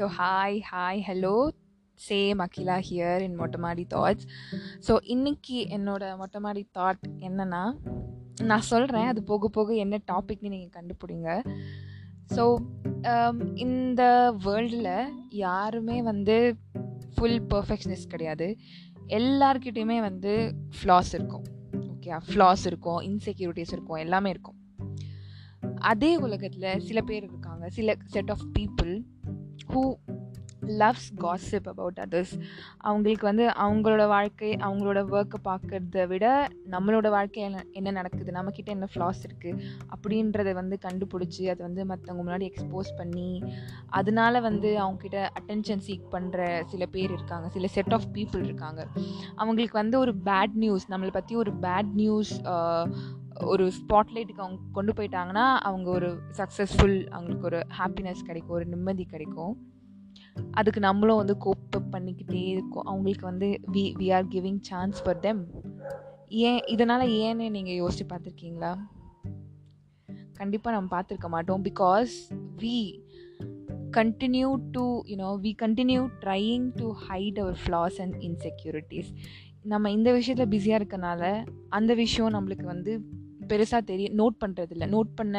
So hi hi hello same Akila here in Mottaimadi thoughts so இன்னைக்கு என்னோட மொட்டைமாடி thought என்னன்னா நான் சொல்கிறேன் அது போக போக என்ன டாபிக்னு நீங்கள் கண்டுபிடிங்க. ஸோ இந்த வேர்ல்டில் யாருமே வந்து ஃபுல் பர்ஃபெக்ஷனிஸ்ட் கிடையாது. எல்லார்கிட்டையுமே வந்து ஃப்ளாஸ் இருக்கும். ஓகே ஃப்ளாஸ் இருக்கும் இன்செக்யூரிட்டிஸ் இருக்கும் எல்லாமே இருக்கும். அதே உலகத்தில் சில பேர் இருக்காங்க சில set of people who loves gossip about others அவங்களுக்கு வந்து அவங்களோட வாழ்க்கை அவங்களோட ஒர்க்கை பார்க்கறத விட நம்மளோட வாழ்க்கை என்ன என்ன நடக்குது நம்மக்கிட்ட என்ன ஃப்ளாஸ் இருக்குது அப்படின்றத வந்து கண்டுபிடிச்சி அதை வந்து மற்றவங்க முன்னாடி எக்ஸ்போஸ் பண்ணி அதனால வந்து அவங்கக்கிட்ட அட்டென்ஷன் சீக் பண்ணுற சில பேர் இருக்காங்க சில செட் ஆஃப் பீப்புள் இருக்காங்க. அவங்களுக்கு வந்து ஒரு பேட் நியூஸ் நம்மளை பற்றி ஒரு பேட் நியூஸ் ஒரு ஸ்பாட்லைட்டுக்கு அவங்க கொண்டு போயிட்டாங்கன்னா அவங்க ஒரு சக்ஸஸ்ஃபுல் அவங்களுக்கு ஒரு ஹாப்பினஸ் கிடைக்கும் ஒரு நிம்மதி கிடைக்கும். அதுக்கு நம்மளும் வந்து கோப்பப் பண்ணிக்கிட்டே இருக்கோம். அவங்களுக்கு வந்து we we are giving chance for them ஏன் இதனால் ஏன்னு நீங்கள் யோசித்து பார்த்துருக்கீங்களா? கண்டிப்பாக நம்ம பார்த்துருக்க மாட்டோம். Because we continue to you know we continue trying to hide our flaws and insecurities நம்ம இந்த விஷயத்தில் பிஸியாக இருக்கனால அந்த விஷயம் நம்மளுக்கு வந்து பெருசாக தெரிய நோட் பண்ணுறதில்ல நோட் பண்ண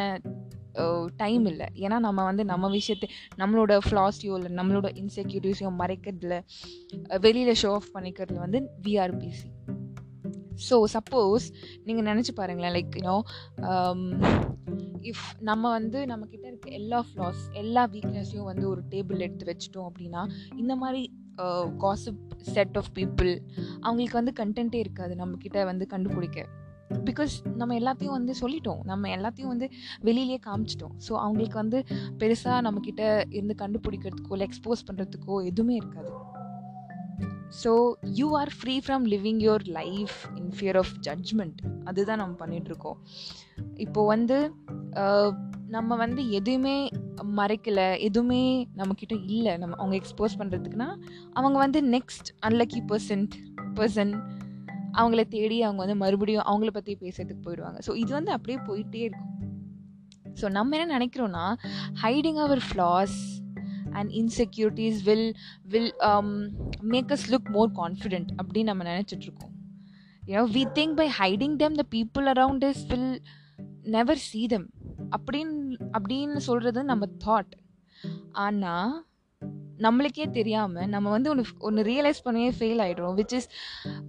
டைம் இல்லை. ஏன்னா நம்ம வந்து நம்ம விஷயத்தை நம்மளோட ஃப்ளாஸையோ இல்லை நம்மளோட இன்செக்யூரிட்டிஸையும் மறைக்கிறதுல வெளியில் ஷோ ஆஃப் பண்ணிக்கிறதுல வந்து விஆர்பிசி ஸோ சப்போஸ் நீங்கள் நினச்சி பாருங்களேன் லைக் யூனோ இஃப் நம்ம வந்து நம்மக்கிட்ட இருக்க எல்லா ஃப்ளாஸ் எல்லா வீக்னஸையும் வந்து ஒரு டேபிள் எடுத்து வச்சிட்டோம் அப்படின்னா இந்த மாதிரி காசிப் செட் ஆஃப் பீப்புள் அவங்களுக்கு வந்து கண்டென்ட்டே இருக்காது நம்மக்கிட்ட வந்து கண்டுபிடிக்க. பிகாஸ் நம்ம எல்லாத்தையும் வந்து சொல்லிட்டோம். நம்ம எல்லாத்தையும் வந்து வெளியிலேயே காமிச்சிட்டோம். ஸோ அவங்களுக்கு வந்து பெருசாக நம்மக்கிட்ட இருந்து கண்டுபிடிக்கிறதுக்கோ இல்லை எக்ஸ்போஸ் பண்ணுறதுக்கோ எதுவுமே இருக்காது. So you are free from living your life in fear of judgement அதுதான் நம்ம பண்ணிகிட்ருக்கோம் இப்போது வந்து நம்ம வந்து எதுவுமே மறைக்கலை எதுவுமே நம்மக்கிட்ட இல்லை. நம்ம அவங்க எக்ஸ்போஸ் பண்ணுறதுக்குன்னா அவங்க வந்து நெக்ஸ்ட் அன்லக்கி பர்சன்ட் பர்சன் அவங்கள தேடி அவங்க வந்து மறுபடியும் அவங்கள பற்றி பேசுறதுக்கு போயிடுவாங்க. ஸோ இது வந்து அப்படியே போயிட்டே இருக்கும். ஸோ நம்ம என்ன நினைக்கிறோன்னா hiding our flaws and insecurities will will make us look more confident அப்படின்னு நம்ம நினச்சிட்ருக்கோம் you know we think by hiding them the people around is will never see them அப்படின்னு அப்படின்னு சொல்கிறது நம்ம தாட் ஆனால் நம்மளுக்கே தெரியாமல் நம்ம வந்து ஒன்று ஒன்று ரியலைஸ் பண்ணவே fail ஆகிடுறோம் which is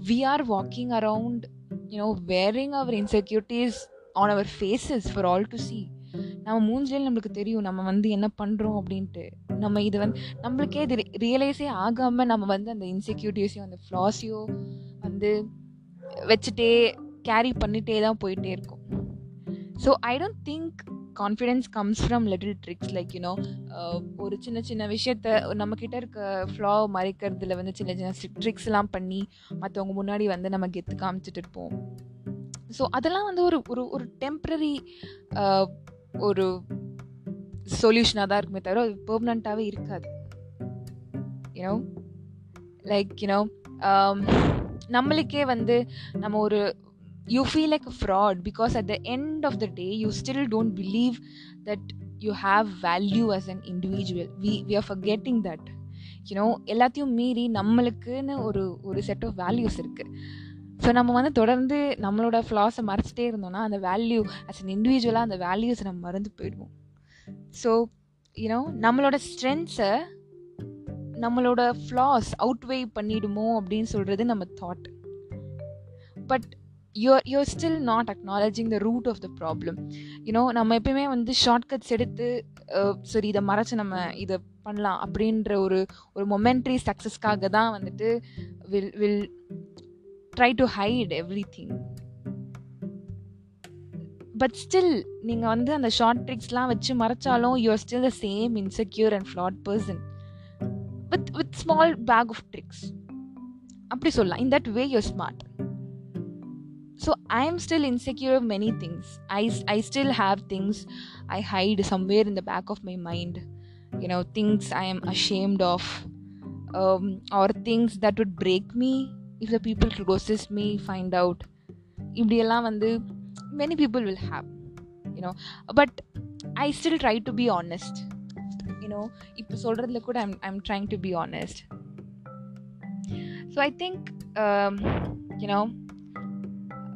we are walking around you know wearing our insecurities on our faces for all to see நம்ம மூஞ்சிலே நம்மளுக்கு தெரியும் நம்ம வந்து என்ன பண்ணுறோம் அப்படின்ட்டு. நம்ம இது வந்து நம்மளுக்கே இது ரியலைஸே ஆகாமல் நம்ம வந்து அந்த இன்செக்யூரிட்டிஸையும் அந்த ஃப்ளாஸையோ வந்து வச்சுட்டே கேரி பண்ணிகிட்டே தான் போயிட்டே இருக்கும். So I don't think confidence comes from little tricks like you know ஒரு சின்ன சின்ன விஷயத்த நம்மக்கிட்ட இருக்க ஃப்ளா மறைக்கிறதுல வந்து சின்ன சின்ன ட்ரிக்ஸ்லாம் பண்ணி மற்றவங்க முன்னாடி வந்து நம்ம கெத்து காமிச்சிட்டு இருப்போம். ஸோ அதெல்லாம் வந்து ஒரு ஒரு ஒரு டெம்ப்ரரி uh, ஒரு சொல்யூஷனாக தான் இருக்குமே தவிர அது பெர்மனண்ட்டாகவே இருக்காது. யூனோ லைக் யூனோ நம்மளுக்கே வந்து நம்ம ஒரு you feel like a fraud because at the end of the day you still don't believe that you have value as an individual. We we are forgetting that. You know எல்லாத்தையும் மீறி நம்மளுக்குன்னு ஒரு ஒரு set of values இருக்குது so நம்ம வந்து தொடர்ந்து நம்மளோட ஃப்ளாஸை மறைச்சிட்டே இருந்தோம்னா அந்த வேல்யூ அஸ் அன் இண்டிவிஜுவலாக அந்த வேல்யூஸை நம்ம மறந்து போயிடுவோம். ஸோ யூனோ நம்மளோட ஸ்ட்ரென்த்ஸை நம்மளோட ஃப்ளாஸ் அவுட்வே பண்ணிடுமோ அப்படின்னு சொல்கிறது நம்ம thought but you're you're still not acknowledging the root of the problem you know நம்ம எப்பயுமே வந்து ஷார்ட்கட்ஸ் எடுத்து சரி இதை மறைச்சு நம்ம இதை பண்ணலாம் அப்படின்ற ஒரு ஒரு மொமெண்ட்ரி சக்ஸஸ்க்காக தான் வந்துட்டு will will try to hide everything but still நீங்கள் வந்து அந்த ஷார்ட் ட்ரிக்ஸ்லாம் வச்சு மறைச்சாலும் you're still the same insecure and flawed person with with small bag of tricks அப்படி சொல்லலாம். In that way you're smart so i'm still insecure of many things i i still have things i hide somewhere in the back of my mind you know things i am ashamed of um, or things that would break me if the people closest me find out இப்படியெல்லாம் வந்து many people will have you know but i still try to be honest you know இப்போ சொல்கிறதுல கூட I'm I'm trying to be honest so I think you know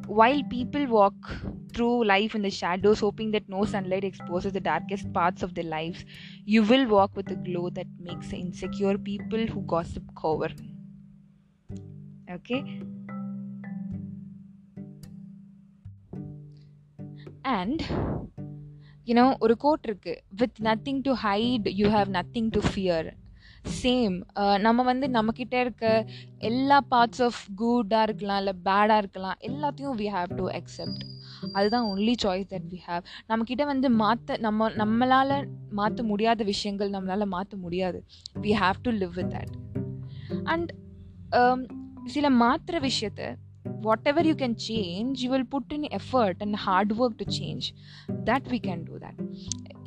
while people walk through life in the shadows, hoping that no sunlight exposes the darkest parts of their lives, you will walk with a glow that makes insecure people who gossip cover. Okay? And you know, ஒரு code இருக்கு with nothing to hide you have nothing to fear Same uh, நம்ம வந்து நம்மக்கிட்ட இருக்க எல்லா parts of குட்டாக இருக்கலாம் இல்லை பேடாக இருக்கலாம் எல்லாத்தையும் வி ஹாவ் டு அக்செப்ட் அதுதான் only choice that we have நம்மக்கிட்ட வந்து மாற்ற நம்ம நம்மளால் மாற்ற முடியாத விஷயங்கள் நம்மளால் மாற்ற முடியாது. We have to live with that and சில மாற்றுற விஷயத்த whatever you can change you will put in effort and hard work to change that we can do that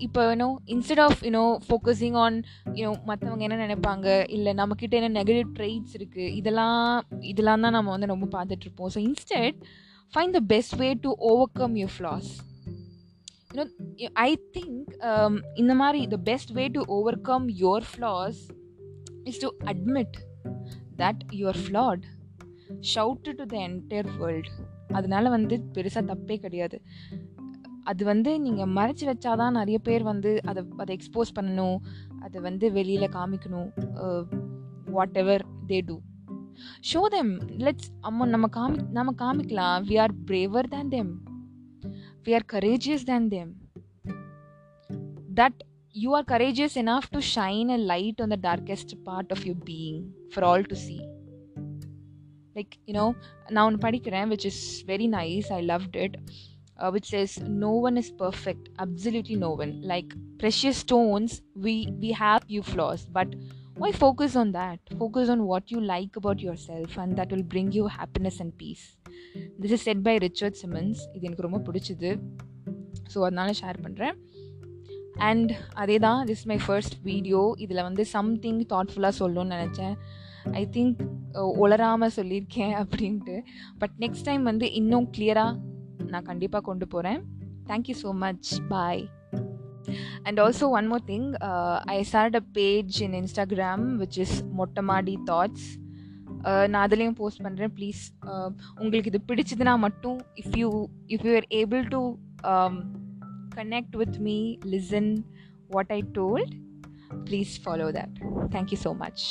இப்போ you know instead of you know focusing on you know மற்றவங்க என்ன நினைப்பாங்க இல்லை நம்மக்கிட்ட என்ன நெகட்டிவ் ட்ரெய்ட்ஸ் இருக்குது இதெல்லாம் இதெல்லாம் தான் நம்ம வந்து ரொம்ப பார்த்துட்ருப்போம் so instead find the best way to overcome your flaws you know I think இந்த மாதிரி the best way to overcome your flaws is to admit that your flawed shout to the entire world அதனால வந்து பெருசாக தப்பே கிடையாது. அது வந்து நீங்கள் மறைச்சி வச்சாதான் நிறைய பேர் வந்து அதை அதை எக்ஸ்போஸ் பண்ணணும். அதை வந்து வெளியில் காமிக்கணும். Whatever they do show them let's அம்மா நம்ம காமி நம்ம காமிக்கலாம். We are braver than them we are courageous than them that you are courageous enough to shine a light on the darkest part of your being for all to see like you know நான் ஒன்று படிக்கிறேன் which is very nice I loved it uh, which says no one is perfect absolutely no one like precious stones we we have few flaws but why focus on that focus on what you like about yourself and that will bring you happiness and peace this is said by richard simmons இது எனக்கு ரொம்ப பிடிச்சது so அதனால share பண்ணுறேன் and அதே தான் this my first video இதில் வந்து சம்திங் தாட்ஃபுல்லாக சொல்லணும்னு நினச்சேன் ஐ திங்க் உளராமல் சொல்லியிருக்கேன் அப்படின்ட்டு பட் நெக்ஸ்ட் டைம் வந்து இன்னும் கிளியராக நான் கண்டிப்பாக கொண்டு போகிறேன் thank you so much bye and also one more thing I start a page in Instagram which is Mottaimadi thoughts நான் அதுலேயும் போஸ்ட் பண்ணுறேன் ப்ளீஸ் உங்களுக்கு இது பிடிச்சதுன்னா மட்டும் if you if you are able to connect with me listen what I told please follow that thank you so much.